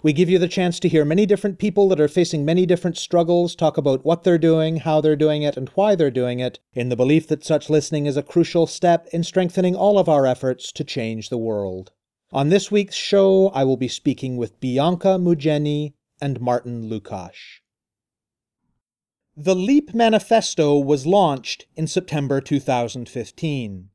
We give you the chance to hear many different people that are facing many different struggles talk about what they're doing, how they're doing it, and why they're doing it, in the belief that such listening is a crucial step in strengthening all of our efforts to change the world. On this week's show, I will be speaking with Bianca Mugyenyi and Martin Lukacs. The LEAP Manifesto was launched in September 2015.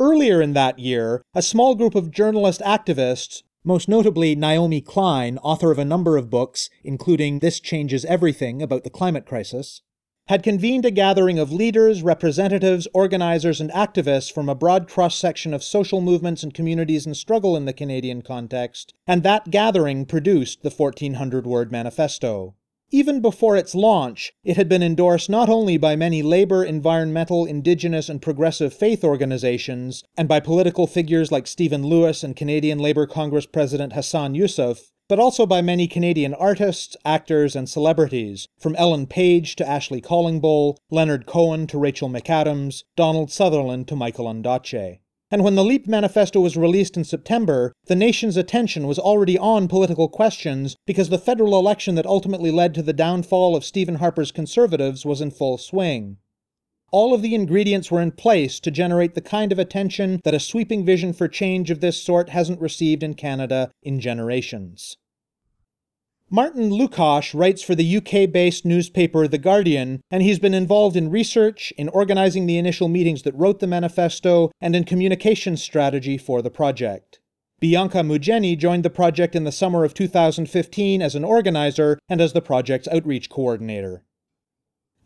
Earlier in that year, a small group of journalist activists, most notably Naomi Klein, author of a number of books, including This Changes Everything about the climate crisis, had convened a gathering of leaders, representatives, organizers, and activists from a broad cross section of social movements and communities in struggle in the Canadian context, and that gathering produced the 1400 word manifesto. Even before its launch, it had been endorsed not only by many labor, environmental, indigenous, and progressive faith organizations, and by political figures like Stephen Lewis and Canadian Labour Congress President Hassan Yussuff, but also by many Canadian artists, actors, and celebrities, from Ellen Page to Ashley Callingbull, Leonard Cohen to Rachel McAdams, Donald Sutherland to Michael Ondaatje. And when the LEAP manifesto was released in September, the nation's attention was already on political questions because the federal election that ultimately led to the downfall of Stephen Harper's Conservatives was in full swing. All of the ingredients were in place to generate the kind of attention that a sweeping vision for change of this sort hasn't received in Canada in generations. Martin Lukacs writes for the UK based newspaper The Guardian, and he's been involved in research, in organizing the initial meetings that wrote the manifesto, and in communication strategy for the project. Bianca Mugyenyi joined the project in the summer of 2015 as an organizer and as the project's outreach coordinator.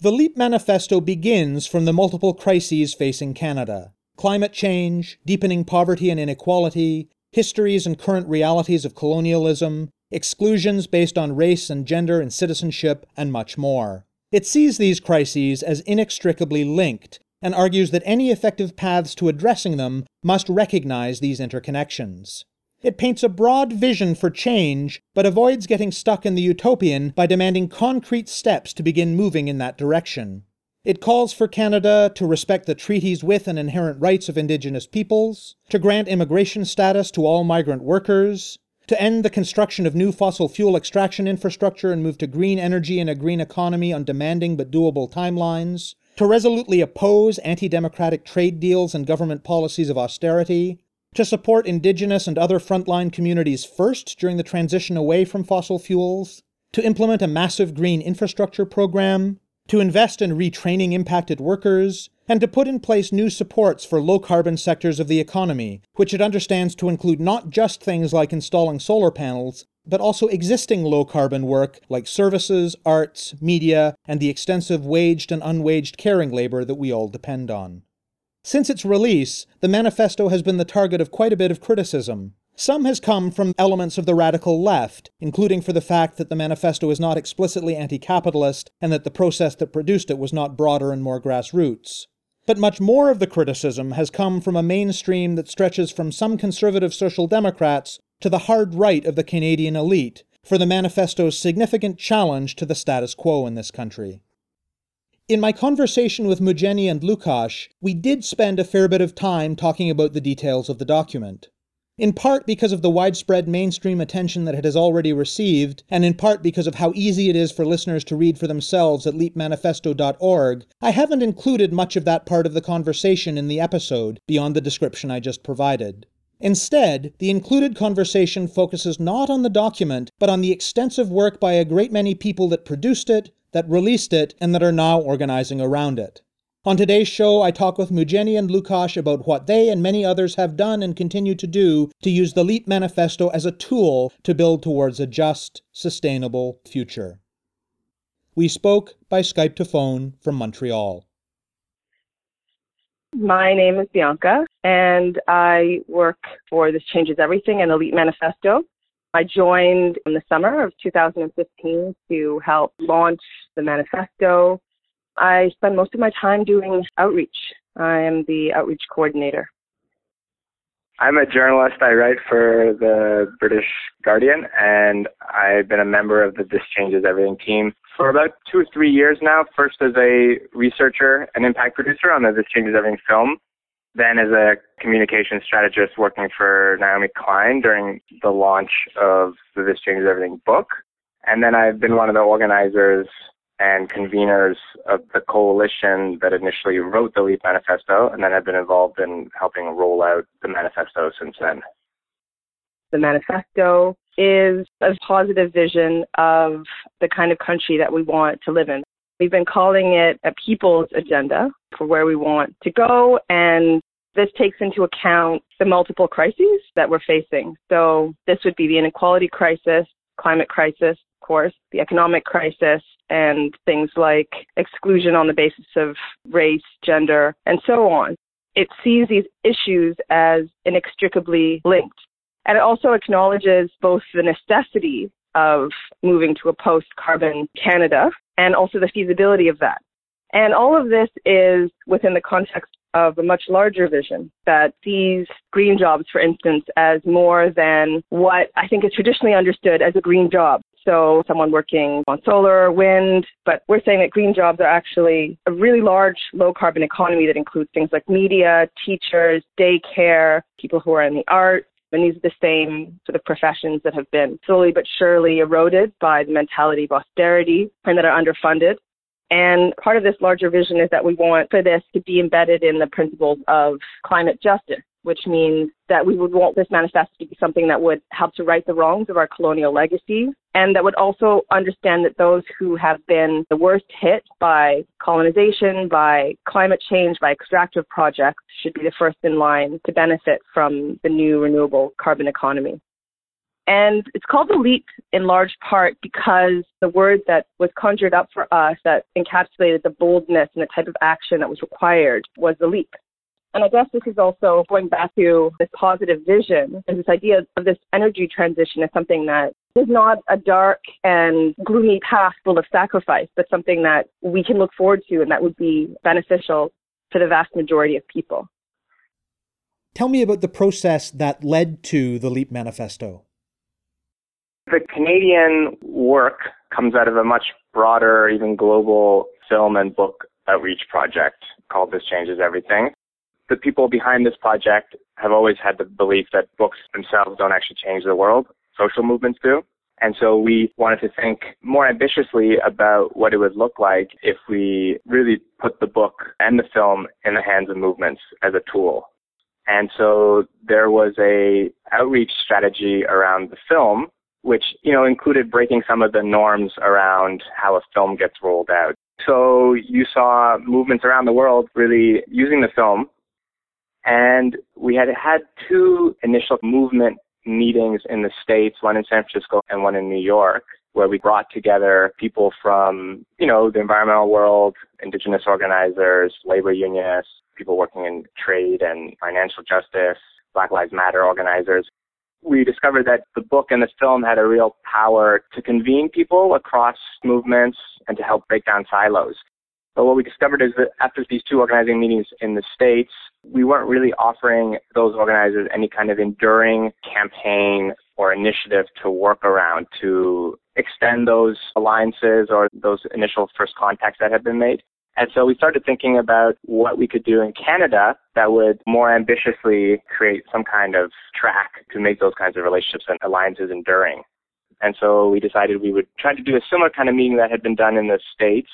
The LEAP manifesto begins from the multiple crises facing Canada climate change, deepening poverty and inequality, histories and current realities of colonialism, exclusions based on race and gender and citizenship, and much more. It sees these crises as inextricably linked and argues that any effective paths to addressing them must recognize these interconnections. It paints a broad vision for change, but avoids getting stuck in the utopian by demanding concrete steps to begin moving in that direction. It calls for Canada to respect the treaties with and inherent rights of Indigenous peoples, to grant immigration status to all migrant workers, to end the construction of new fossil fuel extraction infrastructure and move to green energy and a green economy on demanding but doable timelines, to resolutely oppose anti democratic trade deals and government policies of austerity, to support Indigenous and other frontline communities first during the transition away from fossil fuels, to implement a massive green infrastructure program, to invest in retraining impacted workers, and to put in place new supports for low carbon sectors of the economy, which it understands to include not just things like installing solar panels, but also existing low carbon work like services, arts, media, and the extensive waged and unwaged caring labor that we all depend on. Since its release, the manifesto has been the target of quite a bit of criticism. Some has come from elements of the radical left, including for the fact that the manifesto is not explicitly anti capitalist and that the process that produced it was not broader and more grassroots. But much more of the criticism has come from a mainstream that stretches from some conservative social democrats to the hard right of the Canadian elite for the manifesto's significant challenge to the status quo in this country. In my conversation with Mugyenyi and Lukacs, we did spend a fair bit of time talking about the details of the document. In part because of the widespread mainstream attention that it has already received, and in part because of how easy it is for listeners to read for themselves at leapmanifesto.org, I haven't included much of that part of the conversation in the episode beyond the description I just provided. Instead, the included conversation focuses not on the document, but on the extensive work by a great many people that produced it, that released it, and that are now organizing around it. On today's show, I talk with Mugyenyi and Lukacs about what they and many others have done and continue to do to use the LEAP manifesto as a tool to build towards a just, sustainable future. We spoke by Skype to phone from Montreal. My name is Bianca, and I work for This Changes Everything and Elite Manifesto. I joined in the summer of 2015 to help launch the manifesto. I spend most of my time doing outreach. I am the outreach coordinator. I'm a journalist. I write for the British Guardian, and I've been a member of the This Changes Everything team for about two or three years now. First as a researcher and impact producer on the This Changes Everything film, then as a communication strategist working for Naomi Klein during the launch of the This Changes Everything book. And then I've been one of the organizers and conveners of the coalition that initially wrote the LEAP manifesto, and then I've been involved in helping roll out the manifesto since then. The manifesto is a positive vision of the kind of country that we want to live in. We've been calling it a people's agenda for where we want to go, and this takes into account the multiple crises that we're facing. So this would be the inequality crisis, climate crisis, of course, the economic crisis, and things like exclusion on the basis of race, gender, and so on. It sees these issues as inextricably linked. And it also acknowledges both the necessity of moving to a post carbon Canada and also the feasibility of that. And all of this is within the context of a much larger vision that sees green jobs, for instance, as more than what I think is traditionally understood as a green job. So someone working on solar, wind, but we're saying that green jobs are actually a really large low carbon economy that includes things like media, teachers, daycare, people who are in the arts, and these are the same sort of professions that have been slowly but surely eroded by the mentality of austerity and that are underfunded. And part of this larger vision is that we want for this to be embedded in the principles of climate justice, which means that we would want this manifesto to be something that would help to right the wrongs of our colonial legacy and that would also understand that those who have been the worst hit by colonization, by climate change, by extractive projects should be the first in line to benefit from the new renewable carbon economy. And it's called the leap in large part because the word that was conjured up for us that encapsulated the boldness and the type of action that was required was the leap. And I guess this is also going back to this positive vision and this idea of this energy transition as something that is not a dark and gloomy path full of sacrifice, but something that we can look forward to and that would be beneficial to the vast majority of people. Tell me about the process that led to the LEAP manifesto. The Canadian work comes out of a much broader, even global film and book outreach project called This Changes Everything. The people behind this project have always had the belief that books themselves don't actually change the world, social movements do. And so we wanted to think more ambitiously about what it would look like if we really put the book and the film in the hands of movements as a tool. And so there was a outreach strategy around the film which, you know, included breaking some of the norms around how a film gets rolled out. So you saw movements around the world really using the film. And we had had two initial movement meetings in the States, one in San Francisco and one in New York, where we brought together people from, you know, the environmental world, indigenous organizers, labor unionists, people working in trade and financial justice, Black Lives Matter organizers, we discovered that the book and the film had a real power to convene people across movements and to help break down silos. But what we discovered is that after these two organizing meetings in the States, we weren't really offering those organizers any kind of enduring campaign or initiative to work around to extend those alliances or those initial first contacts that had been made. And so we started thinking about what we could do in Canada that would more ambitiously create some kind of track to make those kinds of relationships and alliances enduring. And so we decided we would try to do a similar kind of meeting that had been done in the States,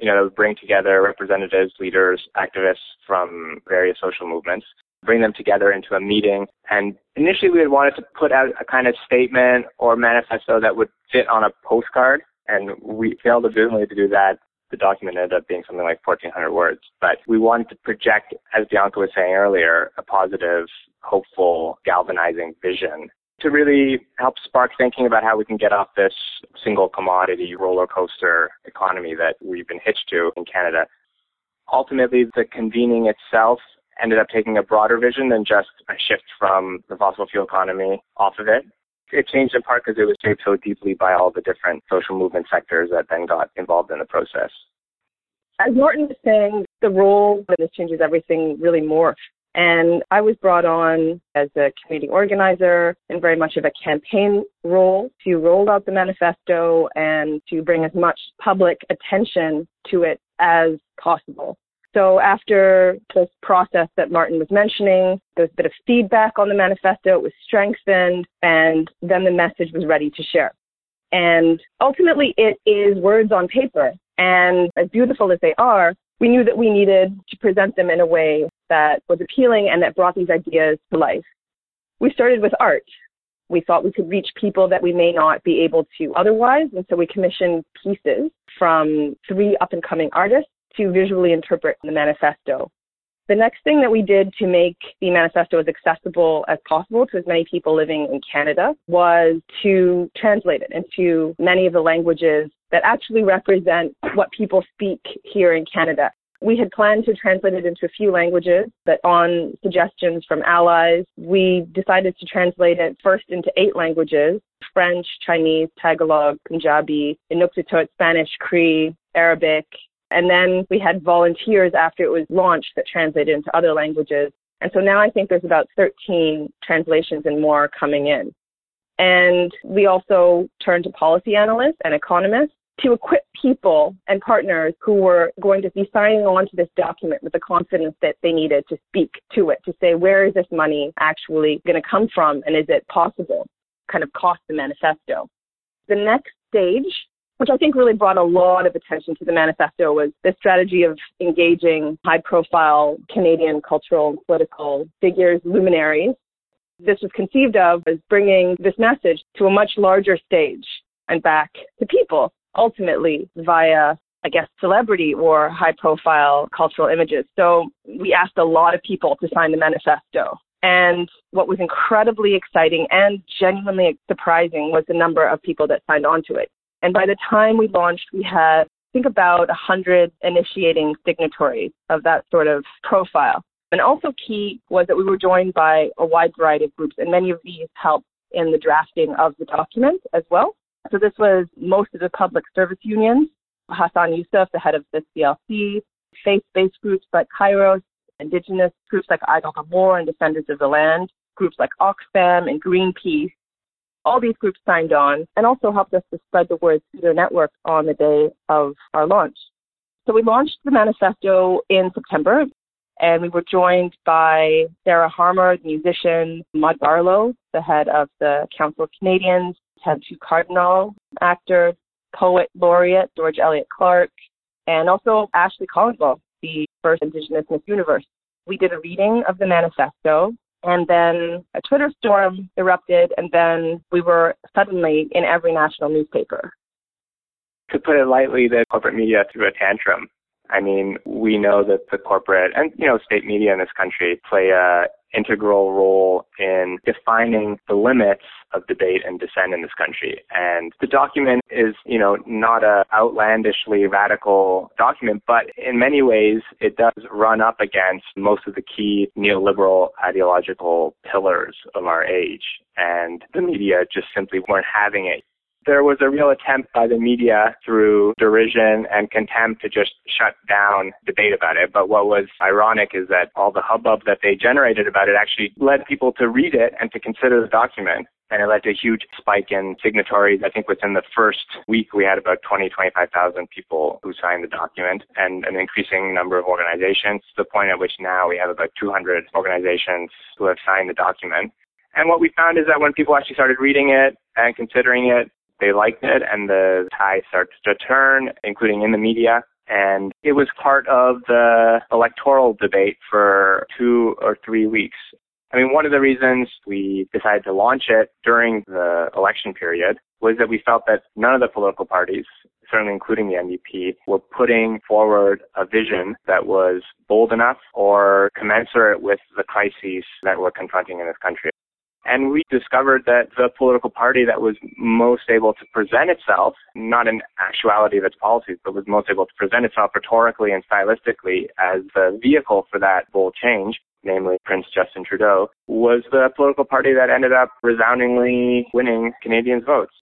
you know, that would bring together representatives, leaders, activists from various social movements, bring them together into a meeting. And initially we had wanted to put out a kind of statement or manifesto that would fit on a postcard. And we failed abysmally to do that the document ended up being something like 1,400 words. But we wanted to project, as Bianca was saying earlier, a positive, hopeful, galvanizing vision to really help spark thinking about how we can get off this single commodity roller coaster economy that we've been hitched to in Canada. Ultimately, the convening itself ended up taking a broader vision than just a shift from the fossil fuel economy off of it It changed in part because it was shaped so deeply by all the different social movement sectors that then got involved in the process. As Martin was saying, the role of this changes everything really morphed. And I was brought on as a community organizer in very much of a campaign role to roll out the manifesto and to bring as much public attention to it as possible. So after this process that Martin was mentioning, there was a bit of feedback on the manifesto, it was strengthened, and then the message was ready to share. And ultimately, it is words on paper. And as beautiful as they are, we knew that we needed to present them in a way that was appealing and that brought these ideas to life. We started with art. We thought we could reach people that we may not be able to otherwise, and so we commissioned pieces from three up and coming artists to visually interpret the manifesto. The next thing that we did to make the manifesto as accessible as possible to as many people living in Canada was to translate it into many of the languages that actually represent what people speak here in Canada. We had planned to translate it into a few languages, but on suggestions from allies, we decided to translate it first into eight languages French, Chinese, Tagalog, Punjabi, Inuktitut, Spanish, Cree, Arabic. And then we had volunteers after it was launched that translated into other languages. And so now I think there's about 13 translations and more coming in. And we also turned to policy analysts and economists to equip people and partners who were going to be signing on to this document with the confidence that they needed to speak to it, to say, where is this money actually going to come from and is it possible? Kind of cost the manifesto. The next stage, which I think really brought a lot of attention to the manifesto, was the strategy of engaging high profile Canadian cultural and political figures, luminaries. This was conceived of as bringing this message to a much larger stage and back to people ultimately via, I guess, celebrity or high profile cultural images. So we asked a lot of people to sign the manifesto. And what was incredibly exciting and genuinely surprising was the number of people that signed on to it. And by the time we launched, we had, I think, about 100 initiating signatories of that sort of profile. And also key was that we were joined by a wide variety of groups, and many of these helped in the drafting of the document as well. So this was most of the public service unions, Hassan Yussuff, the head of the CLC, faith-based groups like Kairos, indigenous groups like the War and Defenders of the Land, groups like Oxfam and Greenpeace. All these groups signed on and also helped us to spread the word through their network on the day of our launch. So we launched the manifesto in September and we were joined by Sarah Harmer, the musician, Maude Barlow, the head of the Council of Canadians, Tantoo Cardinal, actor, poet laureate George Elliott Clarke, and also Ashley Callingbull, the first Indigenous Miss Universe. We did a reading of the manifesto, and then a Twitter storm erupted, and then we were suddenly in every national newspaper. To put it lightly, the corporate media threw a tantrum. I mean, we know that the corporate and, you know, state media in this country play a integral role in defining the limits of debate and dissent in this country. And the document is, you know, not a outlandishly radical document, but in many ways it does run up against most of the key neoliberal ideological pillars of our age. And the media just simply weren't having it there was a real attempt by the media through derision and contempt to just shut down debate about it. But what was ironic is that all the hubbub that they generated about it actually led people to read it and to consider the document. And it led to a huge spike in signatories. I think within the first week, we had about 20, 25,000 people who signed the document and an increasing number of organizations to the point at which now we have about 200 organizations who have signed the document. And what we found is that when people actually started reading it and considering it, they liked it and the tide started to turn, including in the media. And it was part of the electoral debate for two or three weeks. I mean, one of the reasons we decided to launch it during the election period was that we felt that none of the political parties, certainly including the NDP, were putting forward a vision that was bold enough or commensurate with the crises that we're confronting in this country. And we discovered that the political party that was most able to present itself, not in actuality of its policies, but was most able to present itself rhetorically and stylistically as the vehicle for that bold change, namely Prince Justin Trudeau, was the political party that ended up resoundingly winning Canadians' votes.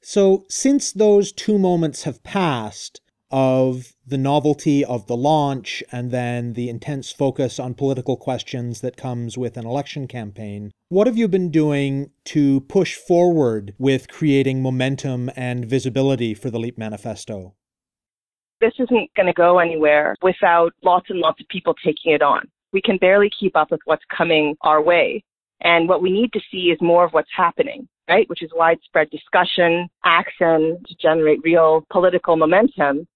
So, since those two moments have passed, of the novelty of the launch and then the intense focus on political questions that comes with an election campaign. What have you been doing to push forward with creating momentum and visibility for the LEAP manifesto? This isn't going to go anywhere without lots and lots of people taking it on. We can barely keep up with what's coming our way. And what we need to see is more of what's happening, right? Which is widespread discussion, action to generate real political momentum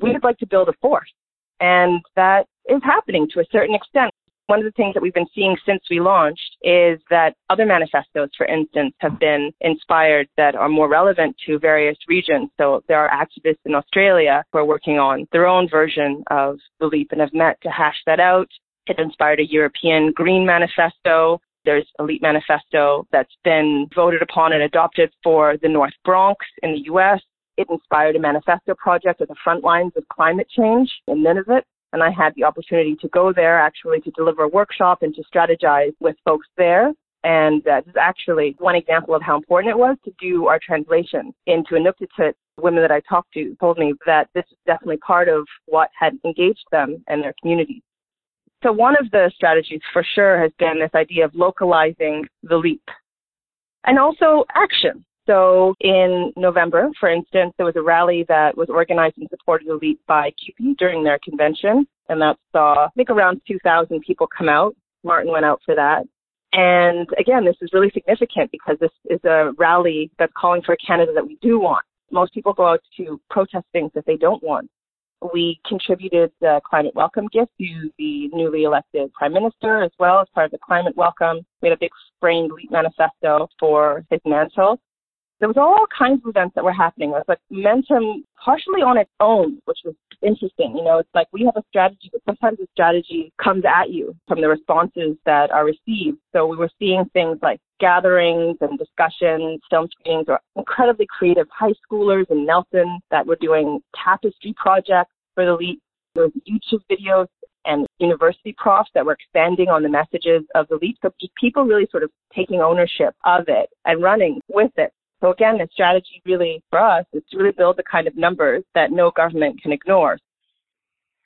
we would like to build a force. And that is happening to a certain extent. One of the things that we've been seeing since we launched is that other manifestos, for instance, have been inspired that are more relevant to various regions. So there are activists in Australia who are working on their own version of the LEAP and have met to hash that out. It inspired a European Green Manifesto. There's a LEAP manifesto that's been voted upon and adopted for the North Bronx in the US. It inspired a manifesto project at the front lines of climate change in Nunavut. And I had the opportunity to go there actually to deliver a workshop and to strategize with folks there. And uh, this is actually one example of how important it was to do our translation into Inuktitut. Women that I talked to told me that this is definitely part of what had engaged them and their communities. So one of the strategies for sure has been this idea of localizing the leap and also action. So in November, for instance, there was a rally that was organized and supported elite by CUPE during their convention, and that saw, I think, around 2,000 people come out. Martin went out for that. And again, this is really significant because this is a rally that's calling for a Canada that we do want. Most people go out to protest things that they don't want. We contributed the climate welcome gift to the newly elected prime minister as well as part of the climate welcome. We had a big framed LEAP manifesto for his mantle there was all kinds of events that were happening. It was like momentum partially on its own, which was interesting. You know, it's like we have a strategy, but sometimes the strategy comes at you from the responses that are received. So we were seeing things like gatherings and discussions, film screenings, or incredibly creative high schoolers in Nelson that were doing tapestry projects for the LEAP. There was YouTube videos and university profs that were expanding on the messages of the LEAP. So people really sort of taking ownership of it and running with it. So again, the strategy really for us is to really build the kind of numbers that no government can ignore.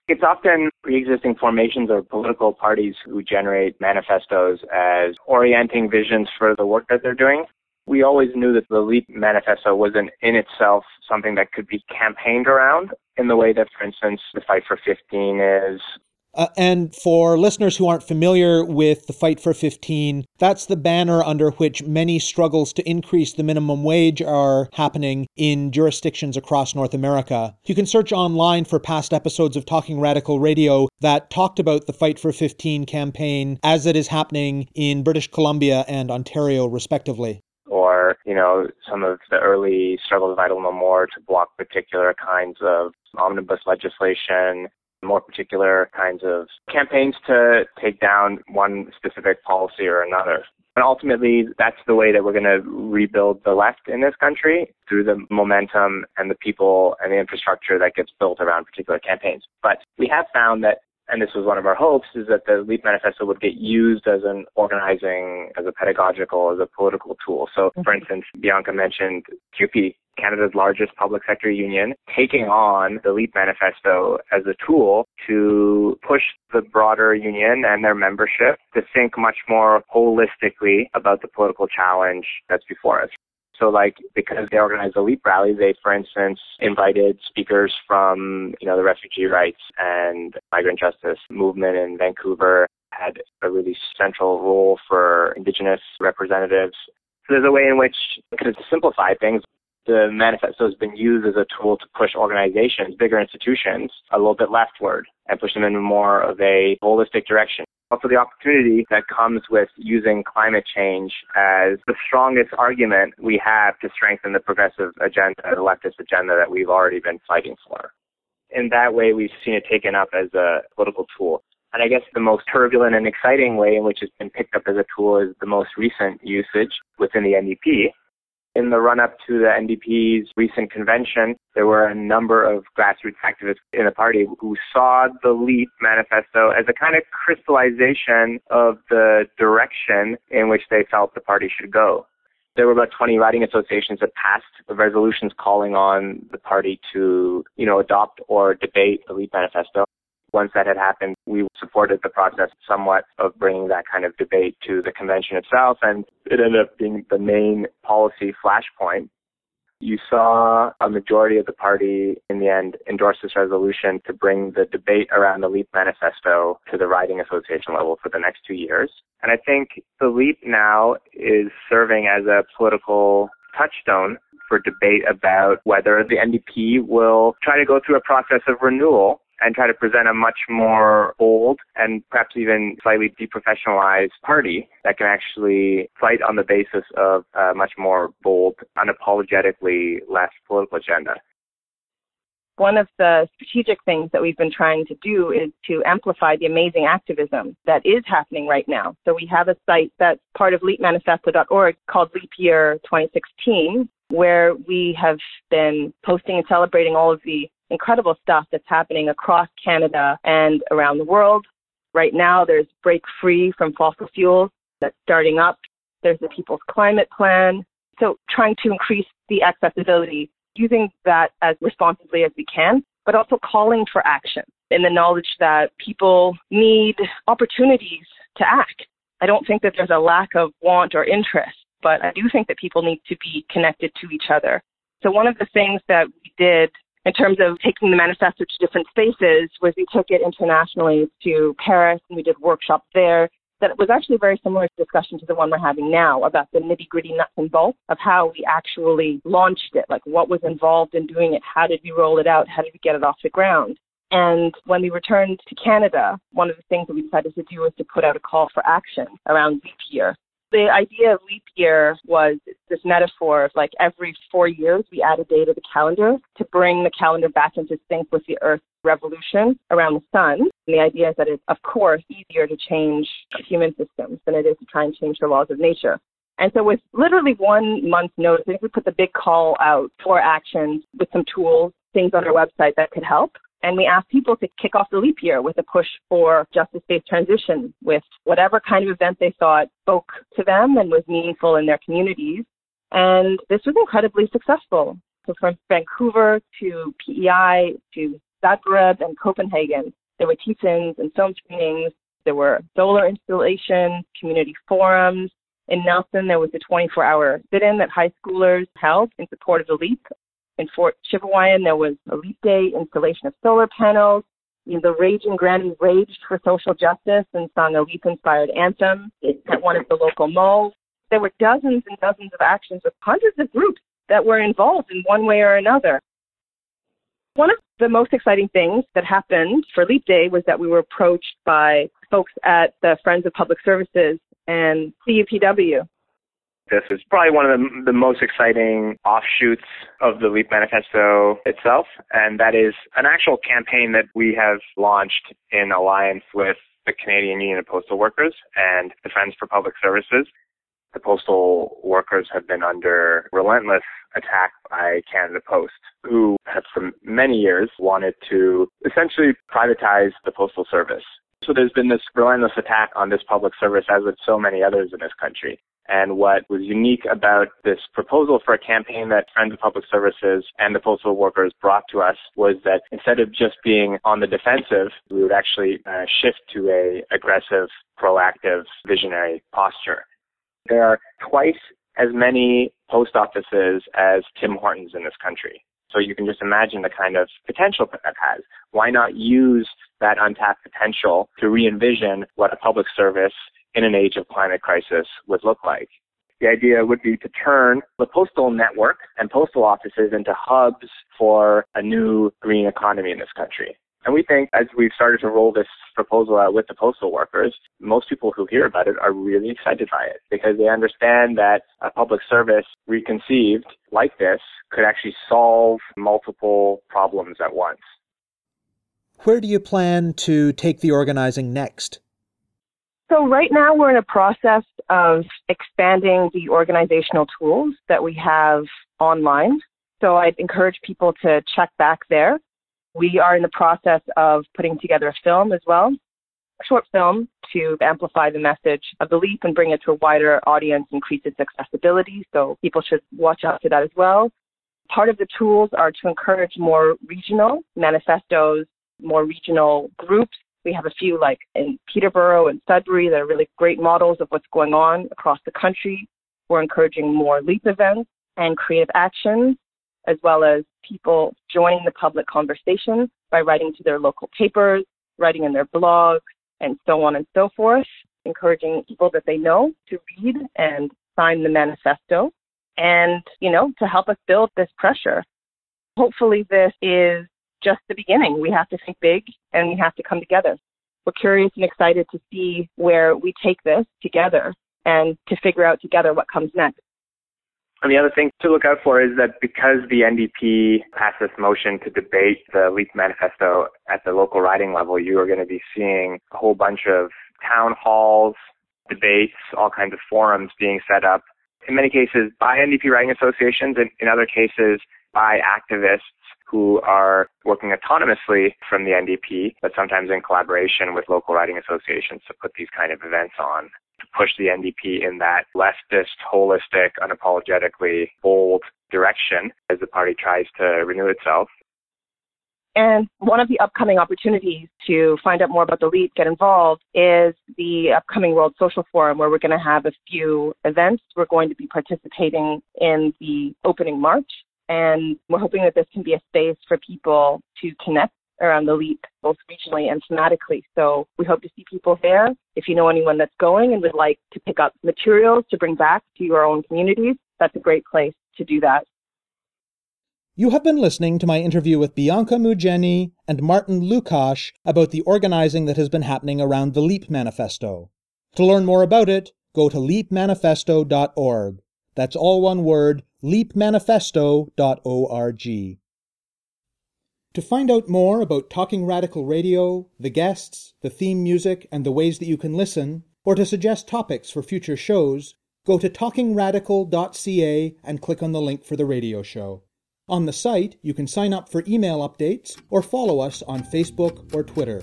It's often pre-existing formations or political parties who generate manifestos as orienting visions for the work that they're doing. We always knew that the LEAP manifesto wasn't in itself something that could be campaigned around in the way that, for instance, the Fight for 15 is, uh, and for listeners who aren't familiar with the Fight for 15, that's the banner under which many struggles to increase the minimum wage are happening in jurisdictions across North America. You can search online for past episodes of Talking Radical Radio that talked about the Fight for 15 campaign as it is happening in British Columbia and Ontario, respectively or, you know, some of the early struggles of Idle No More to block particular kinds of omnibus legislation more particular kinds of campaigns to take down one specific policy or another. And ultimately, that's the way that we're going to rebuild the left in this country through the momentum and the people and the infrastructure that gets built around particular campaigns. But we have found that and this was one of our hopes, is that the LEAP Manifesto would get used as an organizing, as a pedagogical, as a political tool. So, for mm-hmm. instance, Bianca mentioned CUPE, Canada's largest public sector union, taking on the LEAP Manifesto as a tool to push the broader union and their membership to think much more holistically about the political challenge that's before us. So like because they organized the LEAP rally, they for instance invited speakers from, you know, the refugee rights and migrant justice movement in Vancouver had a really central role for indigenous representatives. So there's a way in which, to simplify things, the manifesto has been used as a tool to push organizations, bigger institutions, a little bit leftward and push them in more of a holistic direction also the opportunity that comes with using climate change as the strongest argument we have to strengthen the progressive agenda, the leftist agenda that we've already been fighting for. In that way, we've seen it taken up as a political tool. And I guess the most turbulent and exciting way in which it's been picked up as a tool is the most recent usage within the NDP. In the run up to the NDP's recent convention, there were a number of grassroots activists in the party who saw the LEAP manifesto as a kind of crystallization of the direction in which they felt the party should go. There were about 20 riding associations that passed resolutions calling on the party to, you know, adopt or debate the LEAP manifesto. Once that had happened, we supported the process somewhat of bringing that kind of debate to the convention itself, and it ended up being the main policy flashpoint. You saw a majority of the party in the end endorse this resolution to bring the debate around the LEAP manifesto to the riding association level for the next two years. And I think the LEAP now is serving as a political touchstone for debate about whether the NDP will try to go through a process of renewal and try to present a much more bold and perhaps even slightly deprofessionalized party that can actually fight on the basis of a much more bold, unapologetically left political agenda. One of the strategic things that we've been trying to do is to amplify the amazing activism that is happening right now. So we have a site that's part of leapmanifesto.org called Leap Year 2016, where we have been posting and celebrating all of the incredible stuff that's happening across Canada and around the world. Right now, there's Break Free from Fossil Fuels that's starting up. There's the People's Climate Plan. So trying to increase the accessibility, using that as responsibly as we can, but also calling for action in the knowledge that people need opportunities to act. I don't think that there's a lack of want or interest, but I do think that people need to be connected to each other. So one of the things that we did in terms of taking the manifesto to different spaces was we took it internationally to Paris and we did workshops there that was actually very similar discussion to the one we're having now about the nitty gritty nuts and bolts of how we actually launched it, like what was involved in doing it, how did we roll it out, how did we get it off the ground. And when we returned to Canada, one of the things that we decided to do was to put out a call for action around leap year the idea of leap year was this metaphor of like every four years we add a day to the calendar to bring the calendar back into sync with the Earth's revolution around the sun. And the idea is that it's, of course, easier to change human systems than it is to try and change the laws of nature. And so with literally one month's notice, we put the big call out for action with some tools, things on our website that could help. And we asked people to kick off the leap year with a push for justice-based transition with whatever kind of event they thought spoke to them and was meaningful in their communities. And this was incredibly successful. So from Vancouver to PEI to Zagreb and Copenhagen, there were teach-ins and film screenings. There were solar installations, community forums. In Nelson, there was a 24-hour sit-in that high schoolers held in support of the LEAP in Fort Chipewyan, there was a leap day installation of solar panels. You know, the raging granny raged for social justice and sung a leap-inspired anthem at one of the local malls. There were dozens and dozens of actions with hundreds of groups that were involved in one way or another. One of the most exciting things that happened for Leap Day was that we were approached by folks at the Friends of Public Services and CUPW this is probably one of the, the most exciting offshoots of the LEAP manifesto itself, and that is an actual campaign that we have launched in alliance with the Canadian Union of Postal Workers and the Friends for Public Services. The postal workers have been under relentless attack by Canada Post, who have for many years wanted to essentially privatize the postal service. So there's been this relentless attack on this public service as with so many others in this country. And what was unique about this proposal for a campaign that Friends of Public Services and the postal workers brought to us was that instead of just being on the defensive, we would actually uh, shift to a aggressive, proactive, visionary posture. There are twice as many post offices as Tim Hortons in this country. So you can just imagine the kind of potential that has. Why not use that untapped potential to re-envision what a public service in an age of climate crisis would look like. The idea would be to turn the postal network and postal offices into hubs for a new green economy in this country. And we think as we've started to roll this proposal out with the postal workers, most people who hear about it are really excited by it because they understand that a public service reconceived like this could actually solve multiple problems at once. Where do you plan to take the organizing next? So, right now we're in a process of expanding the organizational tools that we have online. So, I'd encourage people to check back there. We are in the process of putting together a film as well, a short film to amplify the message of the LEAP and bring it to a wider audience, increase its accessibility. So, people should watch out for that as well. Part of the tools are to encourage more regional manifestos, more regional groups. We have a few like in Peterborough and Sudbury that are really great models of what's going on across the country. We're encouraging more LEAP events and creative actions, as well as people joining the public conversation by writing to their local papers, writing in their blogs, and so on and so forth, encouraging people that they know to read and sign the manifesto and, you know, to help us build this pressure. Hopefully, this is just the beginning. We have to think big and we have to come together. We're curious and excited to see where we take this together and to figure out together what comes next. And the other thing to look out for is that because the NDP passed this motion to debate the LEAP manifesto at the local riding level, you are going to be seeing a whole bunch of town halls, debates, all kinds of forums being set up in many cases by NDP riding associations, and in other cases by activists who are working autonomously from the NDP, but sometimes in collaboration with local riding associations to put these kind of events on to push the NDP in that leftist, holistic, unapologetically bold direction as the party tries to renew itself. And one of the upcoming opportunities to find out more about the LEAP, get involved, is the upcoming World Social Forum, where we're going to have a few events. We're going to be participating in the opening march, and we're hoping that this can be a space for people to connect around the LEAP, both regionally and thematically. So we hope to see people there. If you know anyone that's going and would like to pick up materials to bring back to your own communities, that's a great place to do that. You have been listening to my interview with Bianca Mugyenyi and Martin Lukacs about the organizing that has been happening around the LEAP Manifesto. To learn more about it, go to leapmanifesto.org. That's all one word, leapmanifesto.org. To find out more about Talking Radical Radio, the guests, the theme music, and the ways that you can listen, or to suggest topics for future shows, go to talkingradical.ca and click on the link for the radio show. On the site, you can sign up for email updates or follow us on Facebook or Twitter.